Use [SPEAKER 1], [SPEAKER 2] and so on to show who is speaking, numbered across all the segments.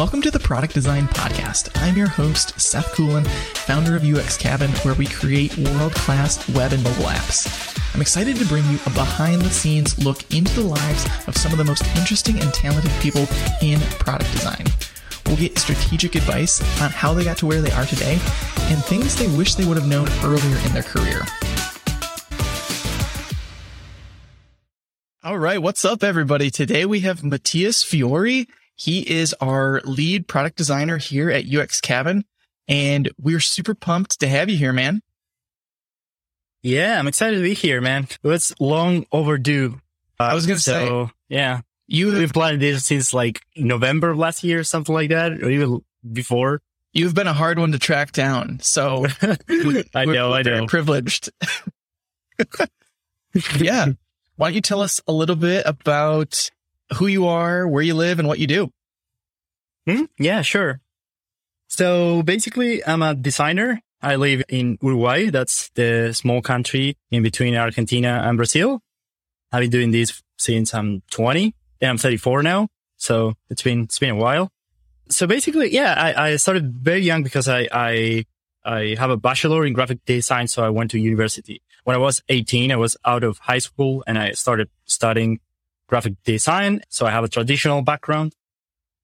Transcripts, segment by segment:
[SPEAKER 1] Welcome to the Product Design Podcast. I'm your host, Seth Coelen, founder of UX Cabin, where we create world class web and mobile apps. I'm excited to bring you a behind the scenes look into the lives of some of the most interesting and talented people in product design. We'll get strategic advice on how they got to where they are today and things they wish they would have known earlier in their career. All right, what's up, everybody? Today we have Matias Fiori. He is our lead product designer here at UX Cabin, and we're super pumped to have you here, man.
[SPEAKER 2] Yeah, I'm excited to be here, man. It's long overdue.
[SPEAKER 1] Uh, I was gonna so,
[SPEAKER 2] say, yeah, you we've planned this since like November of last year, or something like that, or even before.
[SPEAKER 1] You've been a hard one to track down, so
[SPEAKER 2] I know, I know,
[SPEAKER 1] privileged. yeah, why don't you tell us a little bit about who you are, where you live, and what you do?
[SPEAKER 2] Hmm? Yeah, sure. So basically, I'm a designer I live in Uruguay. That's the small country in between Argentina and Brazil. I've been doing this since I'm 20 and I'm 34 now. So it's been, it's been a while. So basically, yeah, I, I started very young because I, I, I have a bachelor in graphic design. So I went to university. When I was 18, I was out of high school and I started studying graphic design. So I have a traditional background.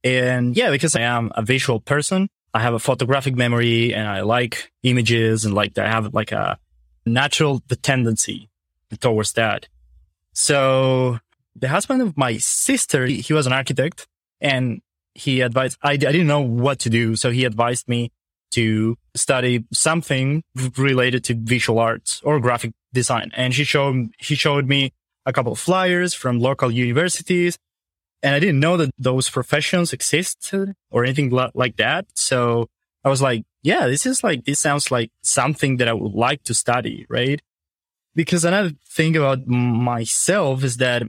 [SPEAKER 2] And yeah, because I am a visual person, I have a photographic memory and I like images and like I have like a natural tendency towards that. So the husband of my sister, he was an architect and he advised, I, I didn't know what to do. So he advised me to study something related to visual arts or graphic design. And she showed, he showed me a couple flyers from local universities and I didn't know that those professions existed or anything like that. So I was like, yeah, this is like, this sounds like something that I would like to study, right? Because another thing about myself is that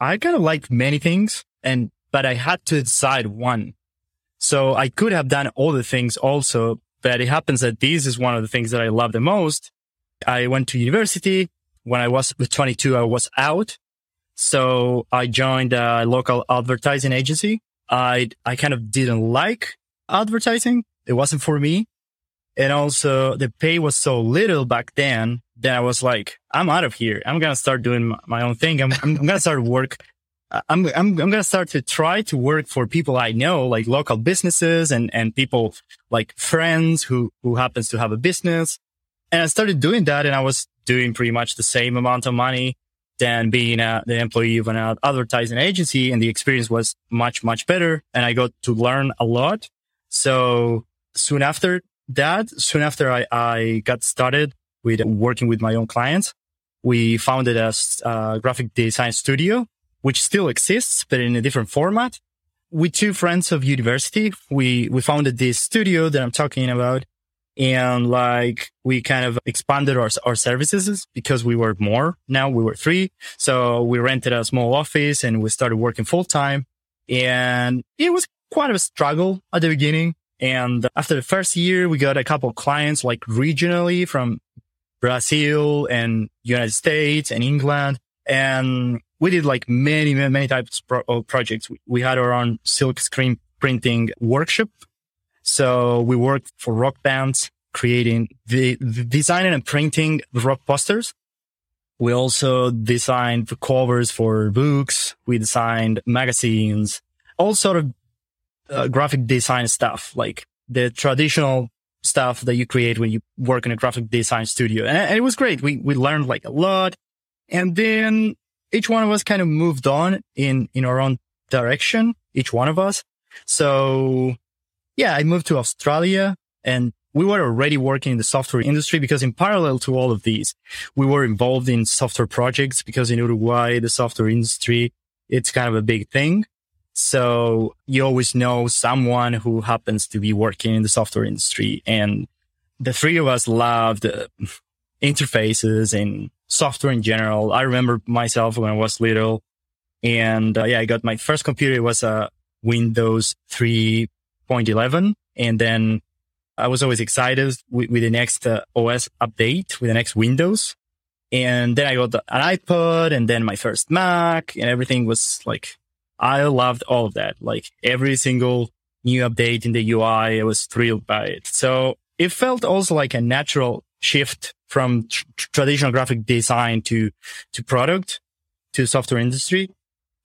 [SPEAKER 2] I kind of like many things and, but I had to decide one. So I could have done all the things also, but it happens that this is one of the things that I love the most. I went to university. When I was 22, I was out so I joined a local advertising agency. I, I kind of didn't like advertising. It wasn't for me. And also the pay was so little back then that I was like, I'm out of here. I'm going to start doing my own thing. I'm, I'm, I'm going to start work. I'm, I'm, I'm going to start to try to work for people I know, like local businesses and, and people like friends who, who happens to have a business. And I started doing that and I was doing pretty much the same amount of money than being a, the employee of an advertising agency. And the experience was much, much better. And I got to learn a lot. So soon after that, soon after I, I got started with working with my own clients, we founded a, a graphic design studio, which still exists, but in a different format. With two friends of university, we, we founded this studio that I'm talking about and like we kind of expanded our, our services because we were more. Now we were three. So we rented a small office and we started working full time and it was quite a struggle at the beginning. And after the first year we got a couple of clients like regionally from brazil and united states and england. And we did like many many, many types of projects. We had our own silk screen printing workshop so we worked for rock bands, creating the, the designing and printing rock posters. We also designed covers for books. We designed magazines, all sort of uh, graphic design stuff, like the traditional stuff that you create when you work in a graphic design studio. And, and it was great. We, we learned like a lot. And then each one of us kind of moved on in, in our own direction, each one of us. So yeah, I moved to Australia and we were already working in the software industry because in parallel to all of these, we were involved in software projects because in Uruguay, the software industry, it's kind of a big thing. So you always know someone who happens to be working in the software industry. And the three of us loved uh, interfaces and software in general. I remember myself when I was little and uh, yeah, I got my first computer. It was a Windows 3 0.11. And then I was always excited with, with the next uh, OS update, with the next Windows. And then I got an iPod and then my first Mac and everything was like, I loved all of that. Like every single new update in the UI. I was thrilled by it. So it felt also like a natural shift from tr- traditional graphic design to, to product to software industry.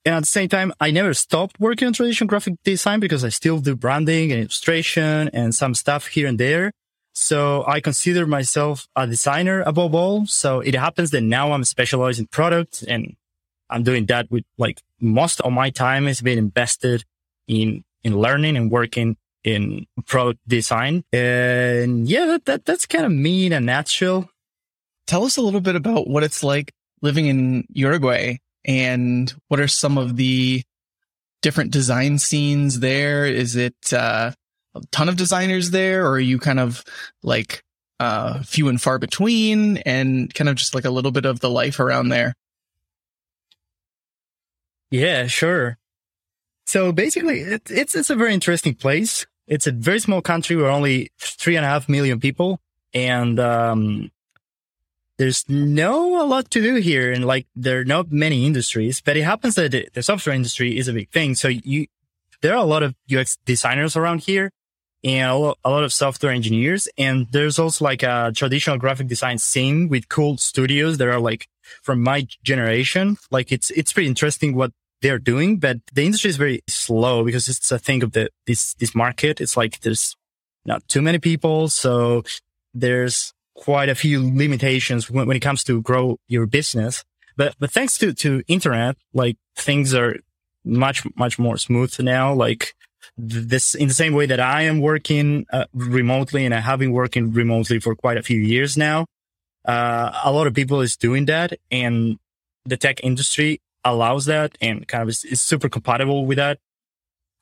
[SPEAKER 2] And at the same time, I never stopped working on traditional graphic design because I still do branding and illustration and some stuff here and there. So I consider myself a designer above all. So it happens that now I'm specialized in product and I'm doing that with like most of my time has been invested in, in learning and working in product design. And yeah, that, that that's kind of me in a nutshell.
[SPEAKER 1] Tell us a little bit about what it's like living in Uruguay and what are some of the different design scenes there? Is it uh, a ton of designers there, or are you kind of like uh, few and far between, and kind of just like a little bit of the life around there?
[SPEAKER 2] Yeah, sure. So basically, it, it's it's a very interesting place. It's a very small country. We're only three and a half million people, and um, there's no a lot to do here and like there are not many industries, but it happens that the, the, software industry is a big thing. So you, there are a lot of UX designers around here and a lot, a lot of software engineers. And there's also like a traditional graphic design scene with cool studios that are like from my generation. Like it's, it's pretty interesting what they're doing, but the industry is very slow because it's a thing of the, this, this market. It's like there's not too many people. So there's quite a few limitations when, when it comes to grow your business. But, but thanks to, to internet, like things are much, much more smooth now. Like this in the same way that I am working uh, remotely and I have been working remotely for quite a few years now. Uh, a lot of people is doing that and the tech industry allows that and kind of is, is super compatible with that.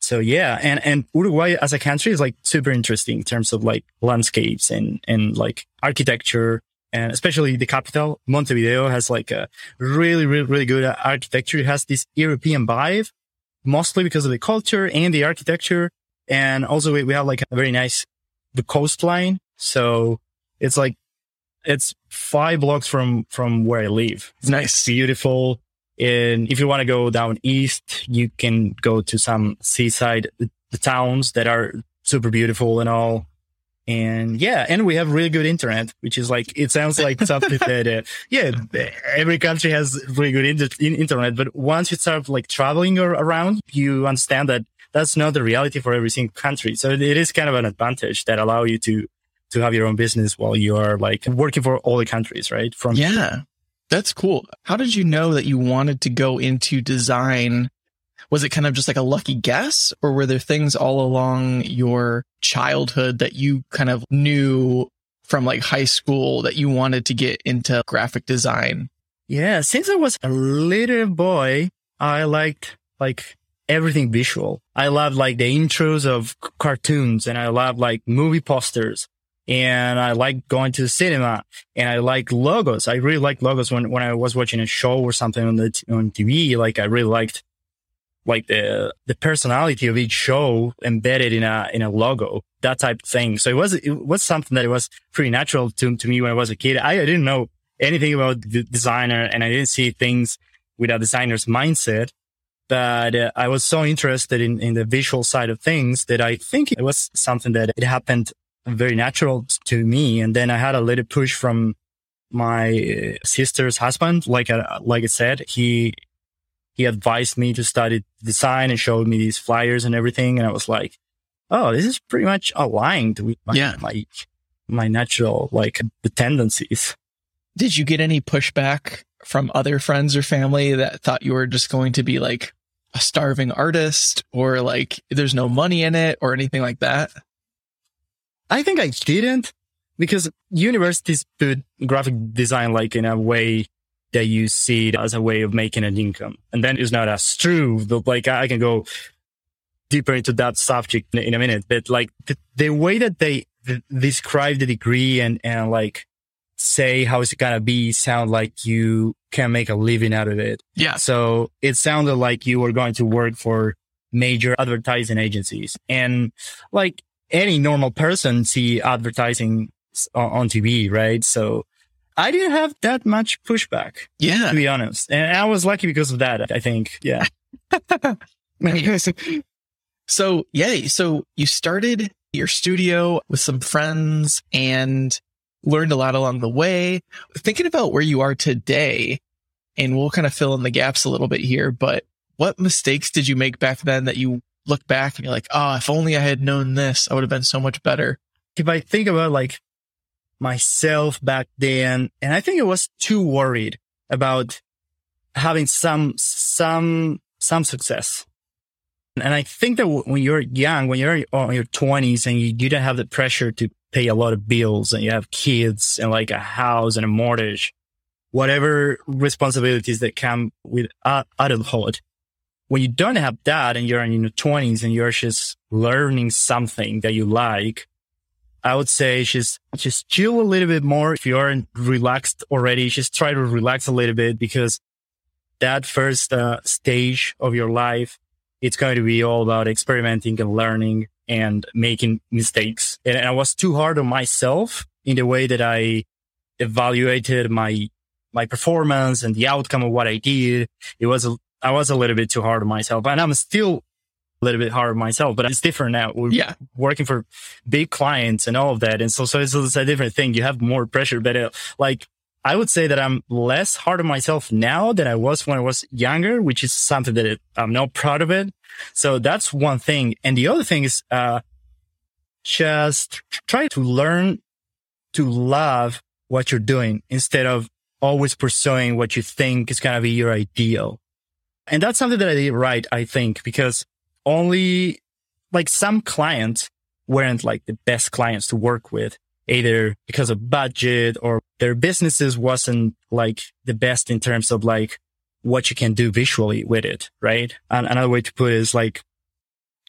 [SPEAKER 2] So yeah, and, and Uruguay as a country is like super interesting in terms of like landscapes and, and like architecture and especially the capital, Montevideo has like a really, really, really good architecture. It has this European vibe, mostly because of the culture and the architecture. And also we, we have like a very nice, the coastline. So it's like, it's five blocks from, from where I live. It's nice, beautiful. And if you want to go down east, you can go to some seaside the towns that are super beautiful and all. And yeah, and we have really good internet, which is like, it sounds like something that, uh, yeah, every country has really good inter- internet. But once you start like traveling around, you understand that that's not the reality for every single country. So it is kind of an advantage that allow you to, to have your own business while you are like working for all the countries, right?
[SPEAKER 1] From yeah, that's cool. How did you know that you wanted to go into design? Was it kind of just like a lucky guess or were there things all along your childhood that you kind of knew from like high school that you wanted to get into graphic design?
[SPEAKER 2] Yeah, since I was a little boy, I liked like everything visual. I loved like the intros of cartoons and I loved like movie posters and I like going to the cinema and I like logos. I really like logos when, when I was watching a show or something on the, on TV. Like I really liked like the, the personality of each show embedded in a, in a logo, that type of thing. So it was, it was something that was pretty natural to, to me when I was a kid. I, I didn't know anything about the designer and I didn't see things with a designer's mindset. But uh, I was so interested in, in the visual side of things that I think it was something that it happened very natural to me. And then I had a little push from my sister's husband. Like, I, uh, like I said, he, he advised me to study design and showed me these flyers and everything. And I was like, Oh, this is pretty much aligned with my, yeah. my, my natural, like the tendencies.
[SPEAKER 1] Did you get any pushback from other friends or family that thought you were just going to be like a starving artist or like there's no money in it or anything like that?
[SPEAKER 2] I think I didn't because universities put graphic design like in a way that you see it as a way of making an income. And then it's not as true. Like I can go deeper into that subject in a minute, but like the, the way that they th- describe the degree and, and like say how it's gonna be sound like you can make a living out of it.
[SPEAKER 1] Yeah.
[SPEAKER 2] So it sounded like you were going to work for major advertising agencies and like any normal person see advertising on TV, right? So I didn't have that much pushback.
[SPEAKER 1] Yeah.
[SPEAKER 2] To be honest. And I was lucky because of that, I think. Yeah.
[SPEAKER 1] So yeah, so you started your studio with some friends and learned a lot along the way. Thinking about where you are today, and we'll kind of fill in the gaps a little bit here, but what mistakes did you make back then that you look back and you're like, oh, if only I had known this, I would have been so much better?
[SPEAKER 2] If I think about like myself back then, and I think I was too worried about having some, some, some success. And I think that when you're young, when you're in your twenties and you, you don't have the pressure to pay a lot of bills and you have kids and like a house and a mortgage, whatever responsibilities that come with adulthood. When you don't have that and you're in your twenties and you're just learning something that you like, I would say just, just chill a little bit more. If you aren't relaxed already, just try to relax a little bit because that first uh, stage of your life, it's going to be all about experimenting and learning and making mistakes. And I was too hard on myself in the way that I evaluated my, my performance and the outcome of what I did. It was, a, I was a little bit too hard on myself and I'm still a little bit hard on myself, but it's different now. We're
[SPEAKER 1] yeah.
[SPEAKER 2] working for big clients and all of that. And so, so it's, it's a different thing. You have more pressure, but uh, like I would say that I'm less hard on myself now than I was when I was younger, which is something that it, I'm not proud of it. So that's one thing. And the other thing is, uh, just try to learn to love what you're doing instead of always pursuing what you think is going to be your ideal. And that's something that I did right, I think, because only like some clients weren't like the best clients to work with, either because of budget or their businesses wasn't like the best in terms of like what you can do visually with it, right? And another way to put it is like,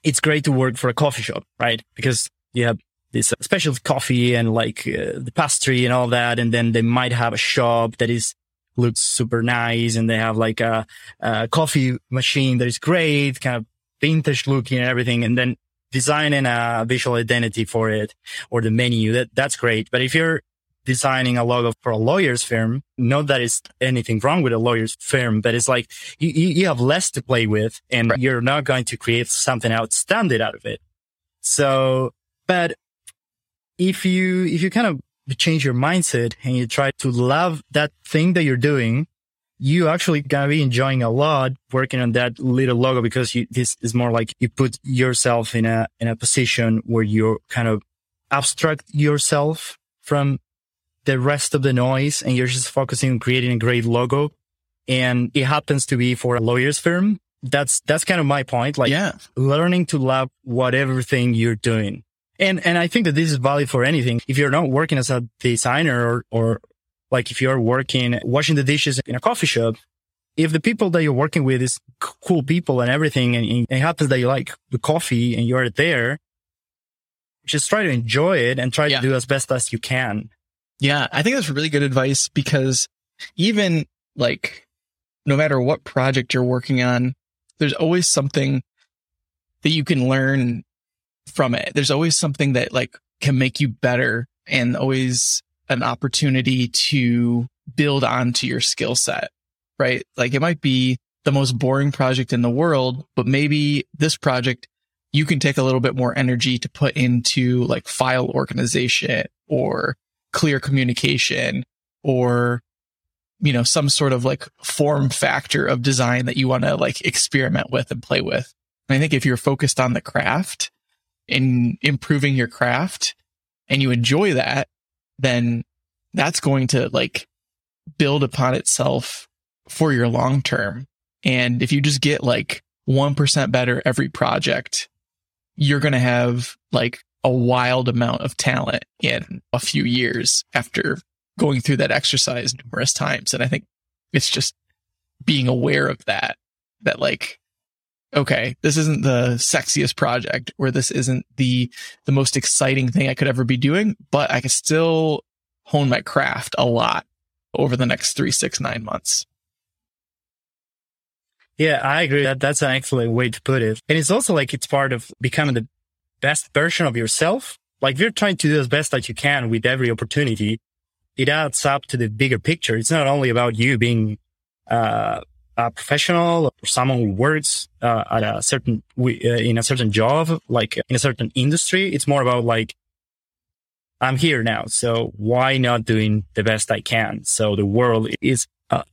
[SPEAKER 2] it's great to work for a coffee shop, right? Because you have this special coffee and like uh, the pastry and all that. And then they might have a shop that is looks super nice and they have like a, a coffee machine that is great, kind of vintage looking and everything. And then designing a visual identity for it or the menu, that, that's great. But if you're designing a logo for a lawyer's firm, not that it's anything wrong with a lawyer's firm, but it's like you, you have less to play with and right. you're not going to create something outstanding out of it. So, but if you, if you kind of change your mindset and you try to love that thing that you're doing, you actually gonna be enjoying a lot working on that little logo because you, this is more like you put yourself in a, in a position where you're kind of abstract yourself from the rest of the noise and you're just focusing on creating a great logo. And it happens to be for a lawyer's firm. That's, that's kind of my point. Like
[SPEAKER 1] yeah.
[SPEAKER 2] learning to love whatever thing you're doing. And, and I think that this is valid for anything. If you're not working as a designer or, or like if you're working, washing the dishes in a coffee shop, if the people that you're working with is cool people and everything, and, and it happens that you like the coffee and you're there, just try to enjoy it and try yeah. to do as best as you can.
[SPEAKER 1] Yeah, I think that's really good advice because even like no matter what project you're working on, there's always something that you can learn from it. There's always something that like can make you better and always an opportunity to build onto your skill set, right? Like it might be the most boring project in the world, but maybe this project you can take a little bit more energy to put into like file organization or clear communication or, you know, some sort of like form factor of design that you want to like experiment with and play with. And I think if you're focused on the craft and improving your craft and you enjoy that, then that's going to like build upon itself for your long term. And if you just get like 1% better every project, you're going to have like a wild amount of talent in a few years after going through that exercise numerous times. And I think it's just being aware of that, that like, okay, this isn't the sexiest project or this isn't the, the most exciting thing I could ever be doing, but I can still hone my craft a lot over the next three, six, nine months.
[SPEAKER 2] Yeah, I agree that that's an excellent way to put it. And it's also like it's part of becoming the best version of yourself. Like you're trying to do as best that you can with every opportunity. It adds up to the bigger picture. It's not only about you being, uh, a professional or someone who works uh, at a certain uh, in a certain job, like in a certain industry. It's more about like I'm here now, so why not doing the best I can? So the world is a,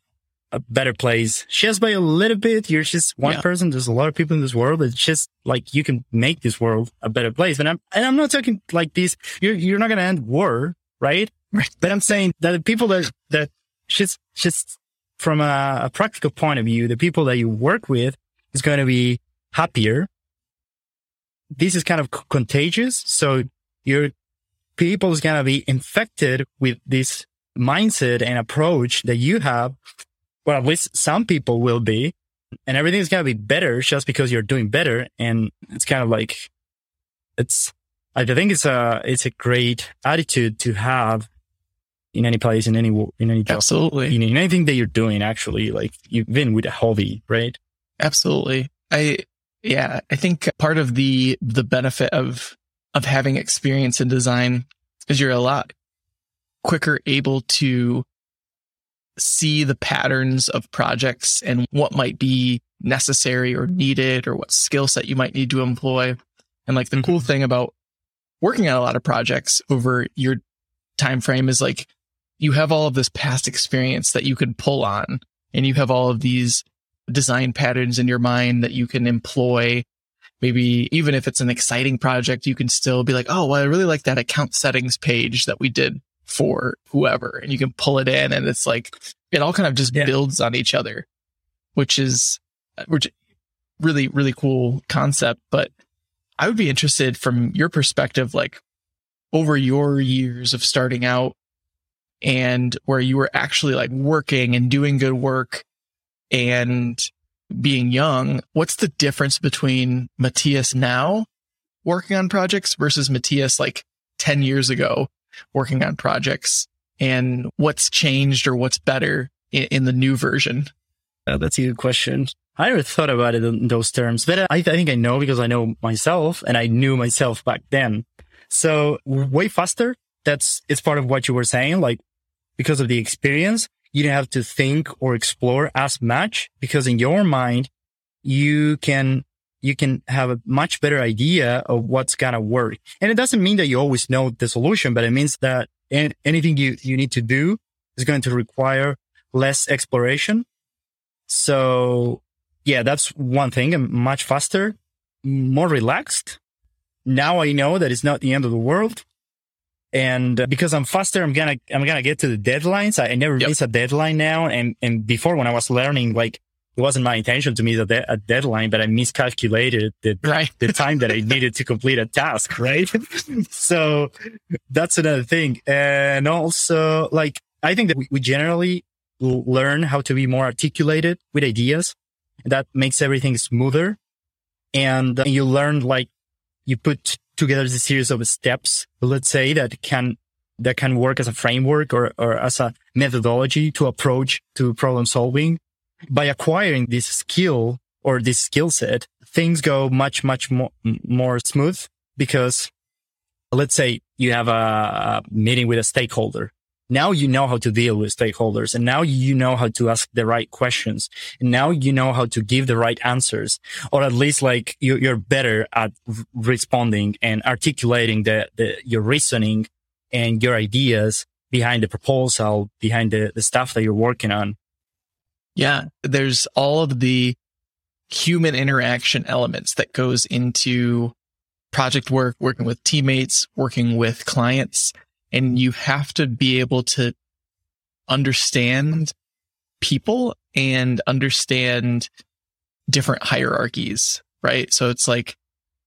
[SPEAKER 2] a better place just by a little bit. You're just one yeah. person. There's a lot of people in this world. It's just like you can make this world a better place. And I'm and I'm not talking like this. You're you're not gonna end war, right? Right. But I'm saying that the people that that just just from a, a practical point of view, the people that you work with is going to be happier. This is kind of c- contagious. So your people is going to be infected with this mindset and approach that you have. Well, at least some people will be and everything's going to be better just because you're doing better. And it's kind of like, it's, I think it's a, it's a great attitude to have in any place, in any in any job,
[SPEAKER 1] absolutely,
[SPEAKER 2] in, in anything that you're doing. Actually, like you've been with a hobby, right?
[SPEAKER 1] Absolutely. I yeah, I think part of the the benefit of of having experience in design is you're a lot quicker able to see the patterns of projects and what might be necessary or needed or what skill set you might need to employ. And like the mm-hmm. cool thing about working on a lot of projects over your time frame is like you have all of this past experience that you can pull on and you have all of these design patterns in your mind that you can employ. Maybe even if it's an exciting project, you can still be like, Oh, well, I really like that account settings page that we did for whoever and you can pull it in and it's like, it all kind of just yeah. builds on each other, which is, which really, really cool concept. But I would be interested from your perspective, like over your years of starting out, and where you were actually like working and doing good work and being young, what's the difference between Matias now working on projects versus Matias like 10 years ago working on projects and what's changed or what's better in, in the new version?
[SPEAKER 2] Uh, that's a good question. I never thought about it in those terms, but I, I think I know because I know myself and I knew myself back then. So way faster. That's, it's part of what you were saying. Like because of the experience, you don't have to think or explore as much because in your mind, you can, you can have a much better idea of what's going to work. And it doesn't mean that you always know the solution, but it means that anything you, you need to do is going to require less exploration. So yeah, that's one thing. I'm much faster, more relaxed. Now I know that it's not the end of the world. And uh, because I'm faster, I'm gonna, I'm gonna get to the deadlines. I, I never yep. miss a deadline now. And, and before when I was learning, like it wasn't my intention to meet a, de- a deadline, but I miscalculated the, right. the time that I needed to complete a task. Right. so that's another thing. And also like, I think that we, we generally learn how to be more articulated with ideas. That makes everything smoother. And uh, you learn like you put together a series of steps, let's say that can, that can work as a framework or, or as a methodology to approach to problem solving. By acquiring this skill or this skill set, things go much, much more, more smooth because let's say you have a, a meeting with a stakeholder now you know how to deal with stakeholders and now you know how to ask the right questions and now you know how to give the right answers or at least like you, are better at responding and articulating the, the, your reasoning and your ideas behind the proposal behind the, the stuff that you're working on.
[SPEAKER 1] Yeah there's all of the human interaction elements that goes into project work working with teammates working with clients and you have to be able to understand people and understand different hierarchies, right? So it's like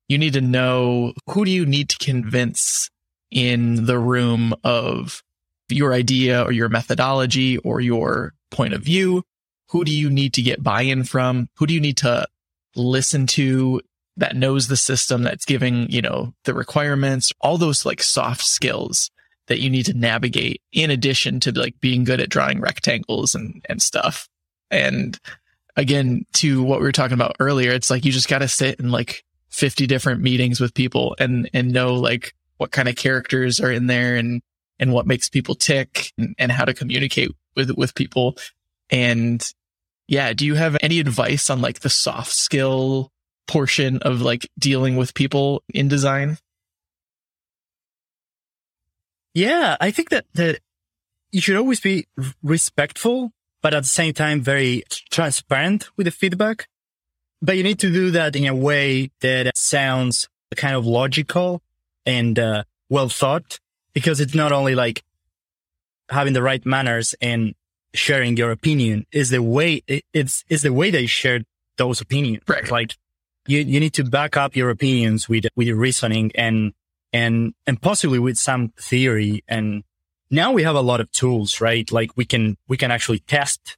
[SPEAKER 1] you need to know who do you need to convince in the room of your idea or your methodology or your point of view? Who do you need to get buy-in from? Who do you need to listen to that knows the system that's giving, you know, the requirements, all those like soft skills that you need to navigate in addition to like being good at drawing rectangles and, and stuff. And again, to what we were talking about earlier, it's like you just got to sit in like 50 different meetings with people and, and know like what kind of characters are in there and, and what makes people tick and, and how to communicate with, with people. And yeah, do you have any advice on like the soft skill portion of like dealing with people in design?
[SPEAKER 2] Yeah, I think that, that you should always be respectful, but at the same time, very transparent with the feedback. But you need to do that in a way that sounds kind of logical and uh, well thought, because it's not only like having the right manners and sharing your opinion is the way it's is the way they share those opinions.
[SPEAKER 1] Right.
[SPEAKER 2] Like you you need to back up your opinions with with your reasoning and and and possibly with some theory. And now we have a lot of tools, right? Like we can we can actually test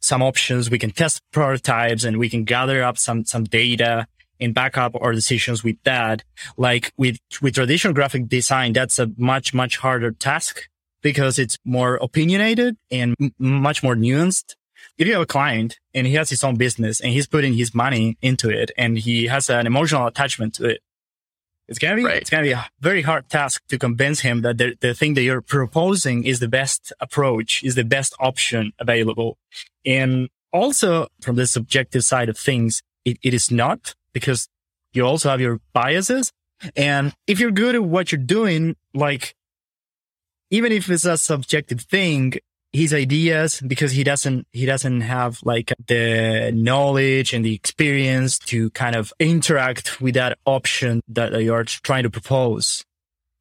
[SPEAKER 2] some options. We can test prototypes and we can gather up some some data and back up our decisions with that. Like with with traditional graphic design, that's a much much harder task because it's more opinionated and m- much more nuanced. If you have a client and he has his own business and he's putting his money into it and he has an emotional attachment to it, it's gonna be right. it's gonna be a very hard task to convince him that the, the thing that you're proposing is the best approach, is the best option available. And also from the subjective side of things, it, it is not because you also have your biases. And if you're good at what you're doing, like even if it's a subjective thing, his ideas, because he doesn't, he doesn't have like the knowledge and the experience to kind of interact with that option that you're trying to propose,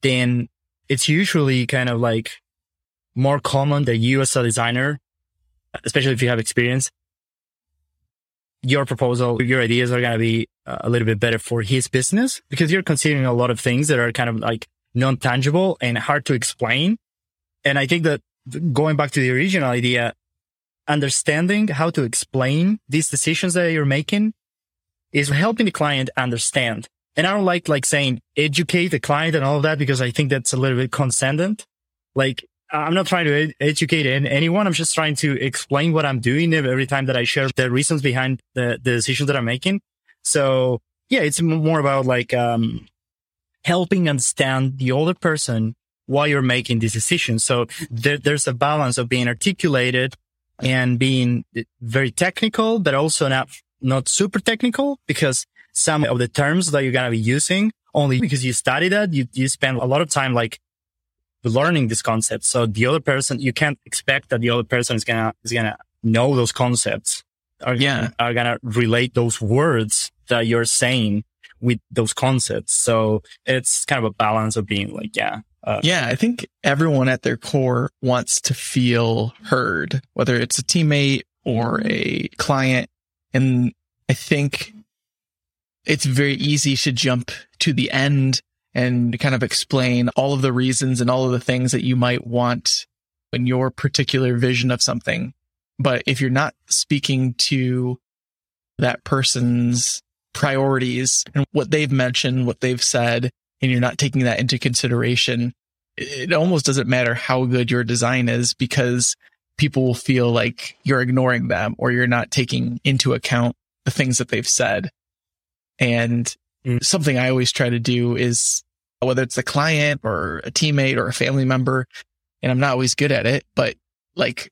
[SPEAKER 2] then it's usually kind of like more common that you as a designer, especially if you have experience, your proposal, your ideas are going to be uh, a little bit better for his business because you're considering a lot of things that are kind of like non-tangible and hard to explain. And I think that going back to the original idea, understanding how to explain these decisions that you're making is helping the client understand. And I don't like, like saying educate the client and all of that because I think that's a little bit condescending. Like I'm not trying to ed- educate anyone. I'm just trying to explain what I'm doing every time that I share the reasons behind the, the decisions that I'm making. So yeah, it's more about like, um, helping understand the older person while you're making these decisions. So there, there's a balance of being articulated and being very technical, but also not, not super technical because some of the terms that you're going to be using only because you study that, you, you spend a lot of time like learning this concept. So the other person, you can't expect that the other person is going to, is going to know those concepts are, yeah. are going to relate those words that you're saying with those concepts. So it's kind of a balance of being like, yeah.
[SPEAKER 1] Uh, yeah, I think everyone at their core wants to feel heard, whether it's a teammate or a client. And I think it's very easy to jump to the end and kind of explain all of the reasons and all of the things that you might want in your particular vision of something. But if you're not speaking to that person's priorities and what they've mentioned, what they've said, and you're not taking that into consideration, it almost doesn't matter how good your design is because people will feel like you're ignoring them or you're not taking into account the things that they've said. And mm. something I always try to do is whether it's a client or a teammate or a family member, and I'm not always good at it, but like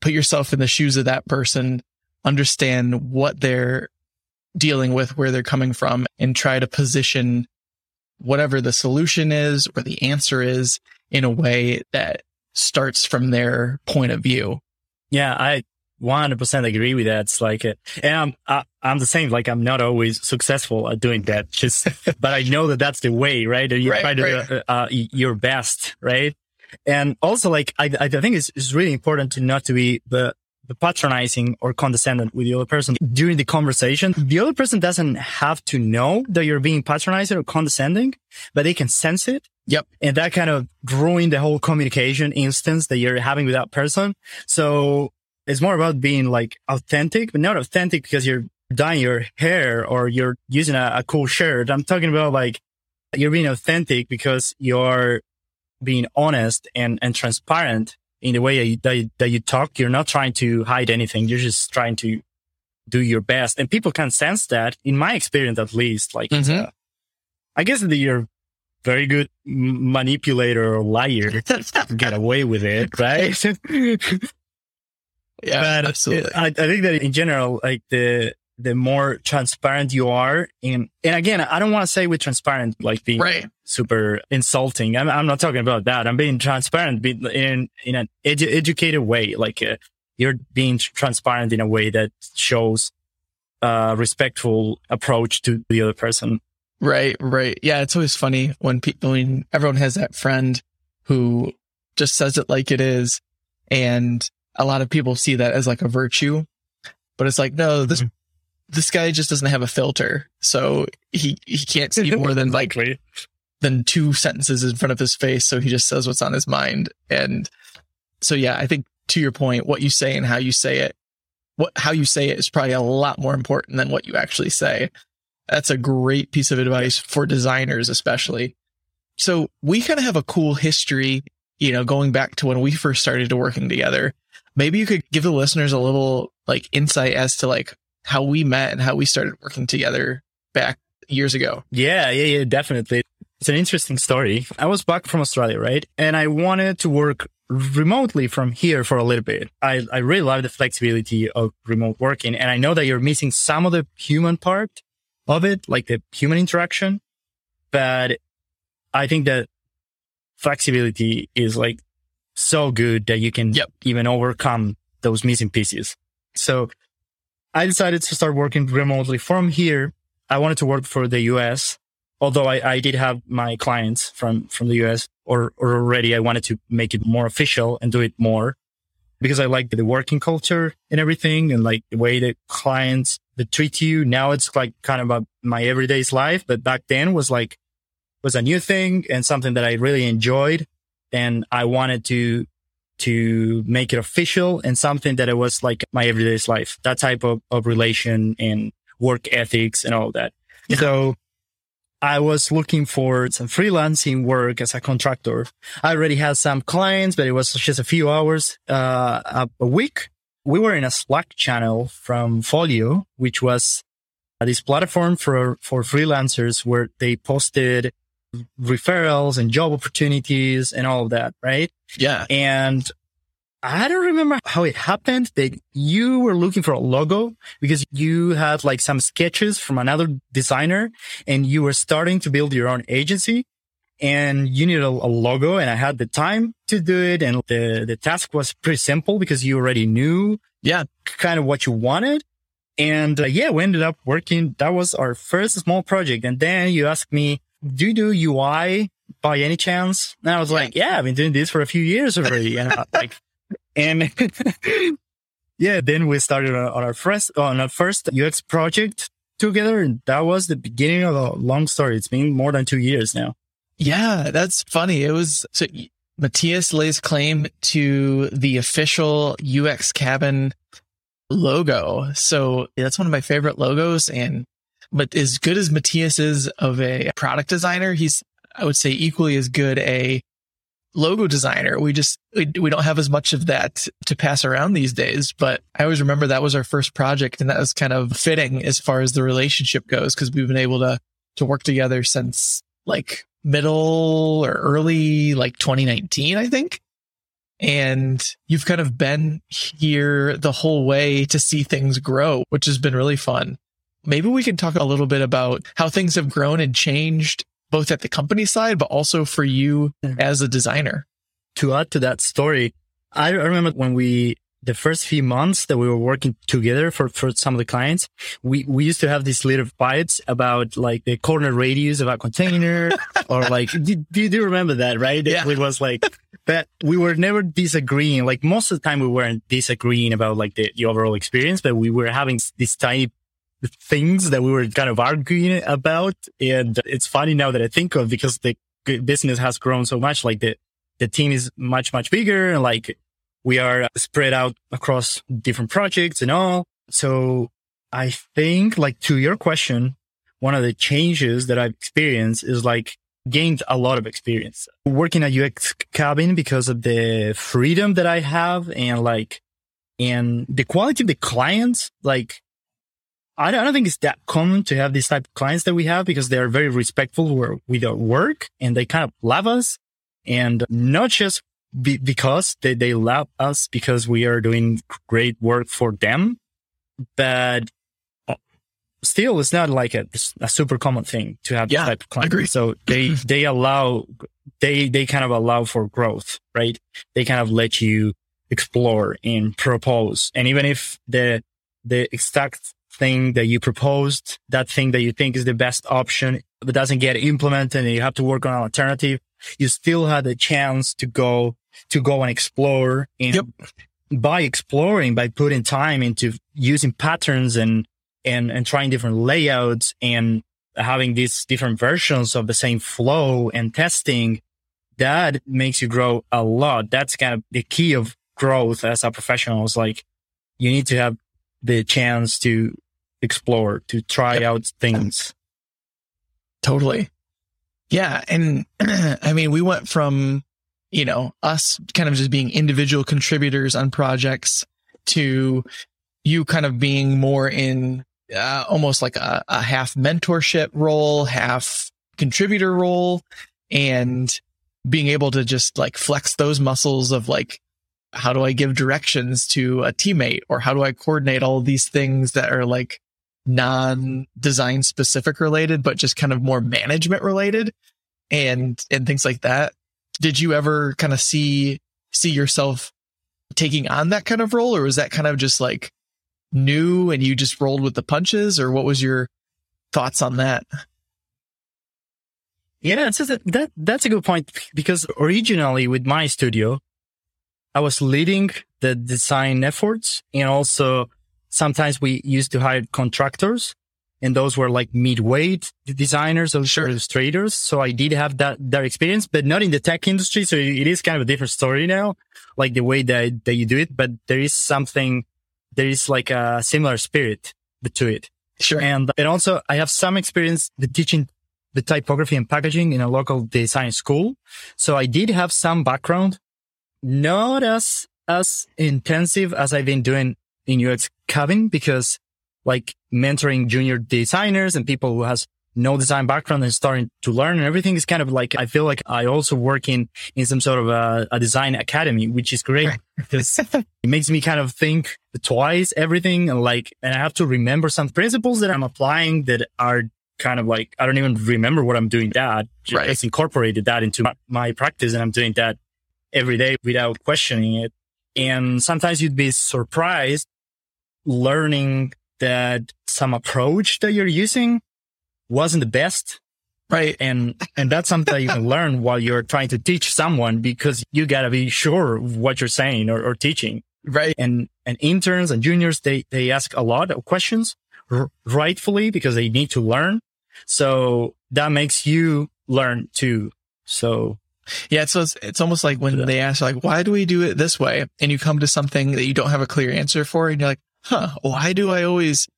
[SPEAKER 1] put yourself in the shoes of that person, understand what they're dealing with, where they're coming from, and try to position whatever the solution is or the answer is in a way that starts from their point of view.
[SPEAKER 2] Yeah, I 100% agree with that. It's like, uh, and I'm, I, am i am the same. Like I'm not always successful at doing that. Just, but I know that that's the way, right? You right, try to right. do uh, uh your best, right? And also like, I, I think it's, it's really important to not to be the patronizing or condescending with the other person during the conversation. The other person doesn't have to know that you're being patronizing or condescending, but they can sense it.
[SPEAKER 1] Yep.
[SPEAKER 2] And that kind of ruin the whole communication instance that you're having with that person. So it's more about being like authentic, but not authentic because you're dyeing your hair or you're using a, a cool shirt. I'm talking about like you're being authentic because you're being honest and, and transparent in the way that you, that you, that you talk. You're not trying to hide anything. You're just trying to do your best. And people can sense that in my experience, at least. Like, mm-hmm. uh, I guess that you're very good manipulator or liar to get away with it, right?
[SPEAKER 1] Yeah,
[SPEAKER 2] but
[SPEAKER 1] absolutely.
[SPEAKER 2] I, I think that in general, like the the more transparent you are, and and again, I don't want to say with transparent like being
[SPEAKER 1] right.
[SPEAKER 2] super insulting. I'm I'm not talking about that. I'm being transparent in in an edu- educated way. Like uh, you're being transparent in a way that shows a respectful approach to the other person.
[SPEAKER 1] Right, right. Yeah, it's always funny when people, when everyone has that friend who just says it like it is, and a lot of people see that as like a virtue, but it's like, no, this mm-hmm. This guy just doesn't have a filter, so he he can't see more than like than two sentences in front of his face, so he just says what's on his mind, and so yeah, I think to your point, what you say and how you say it, what how you say it is probably a lot more important than what you actually say. That's a great piece of advice for designers, especially. So we kind of have a cool history, you know, going back to when we first started working together maybe you could give the listeners a little like insight as to like how we met and how we started working together back years ago.
[SPEAKER 2] Yeah, yeah, yeah, definitely. It's an interesting story. I was back from Australia, right? And I wanted to work remotely from here for a little bit. I, I really love the flexibility of remote working. And I know that you're missing some of the human part of it, like the human interaction. But I think that flexibility is like so good that you can
[SPEAKER 1] yep.
[SPEAKER 2] even overcome those missing pieces. So I decided to start working remotely from here. I wanted to work for the US, although I, I did have my clients from, from the US or, or already I wanted to make it more official and do it more because I like the working culture and everything and like the way that clients that treat you. Now it's like kind of a, my everyday's life, but back then was like, was a new thing and something that I really enjoyed and I wanted to to make it official and something that it was like my everyday's life, that type of, of relation and work ethics and all that. Yeah. So I was looking for some freelancing work as a contractor. I already had some clients, but it was just a few hours uh, a, a week. We were in a Slack channel from Folyo, which was this platform for for freelancers where they posted referrals and job opportunities and all of that, right?
[SPEAKER 1] Yeah.
[SPEAKER 2] And I don't remember how it happened that you were looking for a logo because you had like some sketches from another designer and you were starting to build your own agency and you needed a, a, logo and I had the time to do it. And the, the task was pretty simple because you already knew
[SPEAKER 1] yeah,
[SPEAKER 2] kind of what you wanted. And uh, yeah, we ended up working. That was our first small project. And then you asked me, do you do UI by any chance? And I was like, yeah, I've been doing this for a few years already. and uh, like, and yeah, then we started on our first, on our first UX project together. And that was the beginning of a long story. It's been more than two years now.
[SPEAKER 1] Yeah, that's funny. It was so Matias lays claim to the official UX cabin logo. So that's one of my favorite logos. And but as good as Matias is of a product designer, he's, I would say, equally as good a logo designer. We just, we, we don't have as much of that to pass around these days. But I always remember that was our first project and that was kind of fitting as far as the relationship goes because we've been able to, to work together since like middle or early like 2019, I think. And you've kind of been here the whole way to see things grow, which has been really fun maybe we can talk a little bit about how things have grown and changed both at the company side, but also for you as a designer.
[SPEAKER 2] To add to that story, I remember when we, the first few months that we were working together for, for some of the clients, we, we used to have these little fights about like the corner radius of a container or like, do, do you remember that, right?
[SPEAKER 1] Yeah.
[SPEAKER 2] It was like that we were never disagreeing. Like most of the time we weren't disagreeing about like the, the overall experience, but we were having these tiny things that we were kind of arguing about. And it's funny now that I think of because the business has grown so much, like the, the team is much, much bigger and like we are spread out across different projects and all. So I think like to your question, one of the changes that I've experienced is like gained a lot of experience working at UX cabin because of the freedom that I have and like, and the quality of the clients, like I don't, think it's that common to have these type of clients that we have because they are very respectful with our work and they kind of love us and not just be, because they, they love us because we are doing great work for them. But uh, still, it's not like a, a super common thing to have
[SPEAKER 1] yeah,
[SPEAKER 2] type of client.
[SPEAKER 1] Agree.
[SPEAKER 2] So they, they allow, they, they kind of allow for growth, right? They kind of let you explore and propose. And even if the, the exact thing that you proposed, that thing that you think is the best option, but doesn't get implemented and you have to work on an alternative, you still had a chance to go, to go and explore. And
[SPEAKER 1] yep.
[SPEAKER 2] by exploring, by putting time into using patterns and, and, and trying different layouts and having these different versions of the same flow and testing, that makes you grow a lot. That's kind of the key of growth as a professional is like, you need to have the chance to explore, to try yep. out things.
[SPEAKER 1] Totally. Yeah. And I mean, we went from, you know, us kind of just being individual contributors on projects to you kind of being more in uh, almost like a, a half mentorship role, half contributor role, and being able to just like flex those muscles of like, how do I give directions to a teammate or how do I coordinate all these things that are like non design specific related, but just kind of more management related and, and things like that. Did you ever kind of see, see yourself taking on that kind of role or was that kind of just like new and you just rolled with the punches or what was your thoughts on that?
[SPEAKER 2] Yeah, that that's a good point because originally with my studio, I was leading the design efforts and also sometimes we used to hire contractors and those were like mid-weight designers or sure. illustrators. So I did have that, that experience, but not in the tech industry. So it is kind of a different story now, like the way that, that you do it, but there is something, there is like a similar spirit to it.
[SPEAKER 1] Sure.
[SPEAKER 2] And, and also I have some experience the teaching the typography and packaging in a local design school. So I did have some background, not as, as intensive as I've been doing in UX cabin because like mentoring junior designers and people who has no design background and starting to learn and everything is kind of like, I feel like I also work in, in some sort of a, a design academy, which is great because it makes me kind of think twice everything and like, and I have to remember some principles that I'm applying that are kind of like, I don't even remember what I'm doing that. Just right. incorporated that into my, my practice and I'm doing that every day without questioning it. And sometimes you'd be surprised learning that some approach that you're using wasn't the best.
[SPEAKER 1] Right.
[SPEAKER 2] And, and that's something that you can learn while you're trying to teach someone because you gotta be sure of what you're saying or, or teaching.
[SPEAKER 1] Right.
[SPEAKER 2] And, and interns and juniors, they, they ask a lot of questions r- rightfully because they need to learn. So that makes you learn too. So
[SPEAKER 1] yeah, so it's it's almost like when yeah. they ask like, why do we do it this way? And you come to something that you don't have a clear answer for, and you're like, huh, why do I always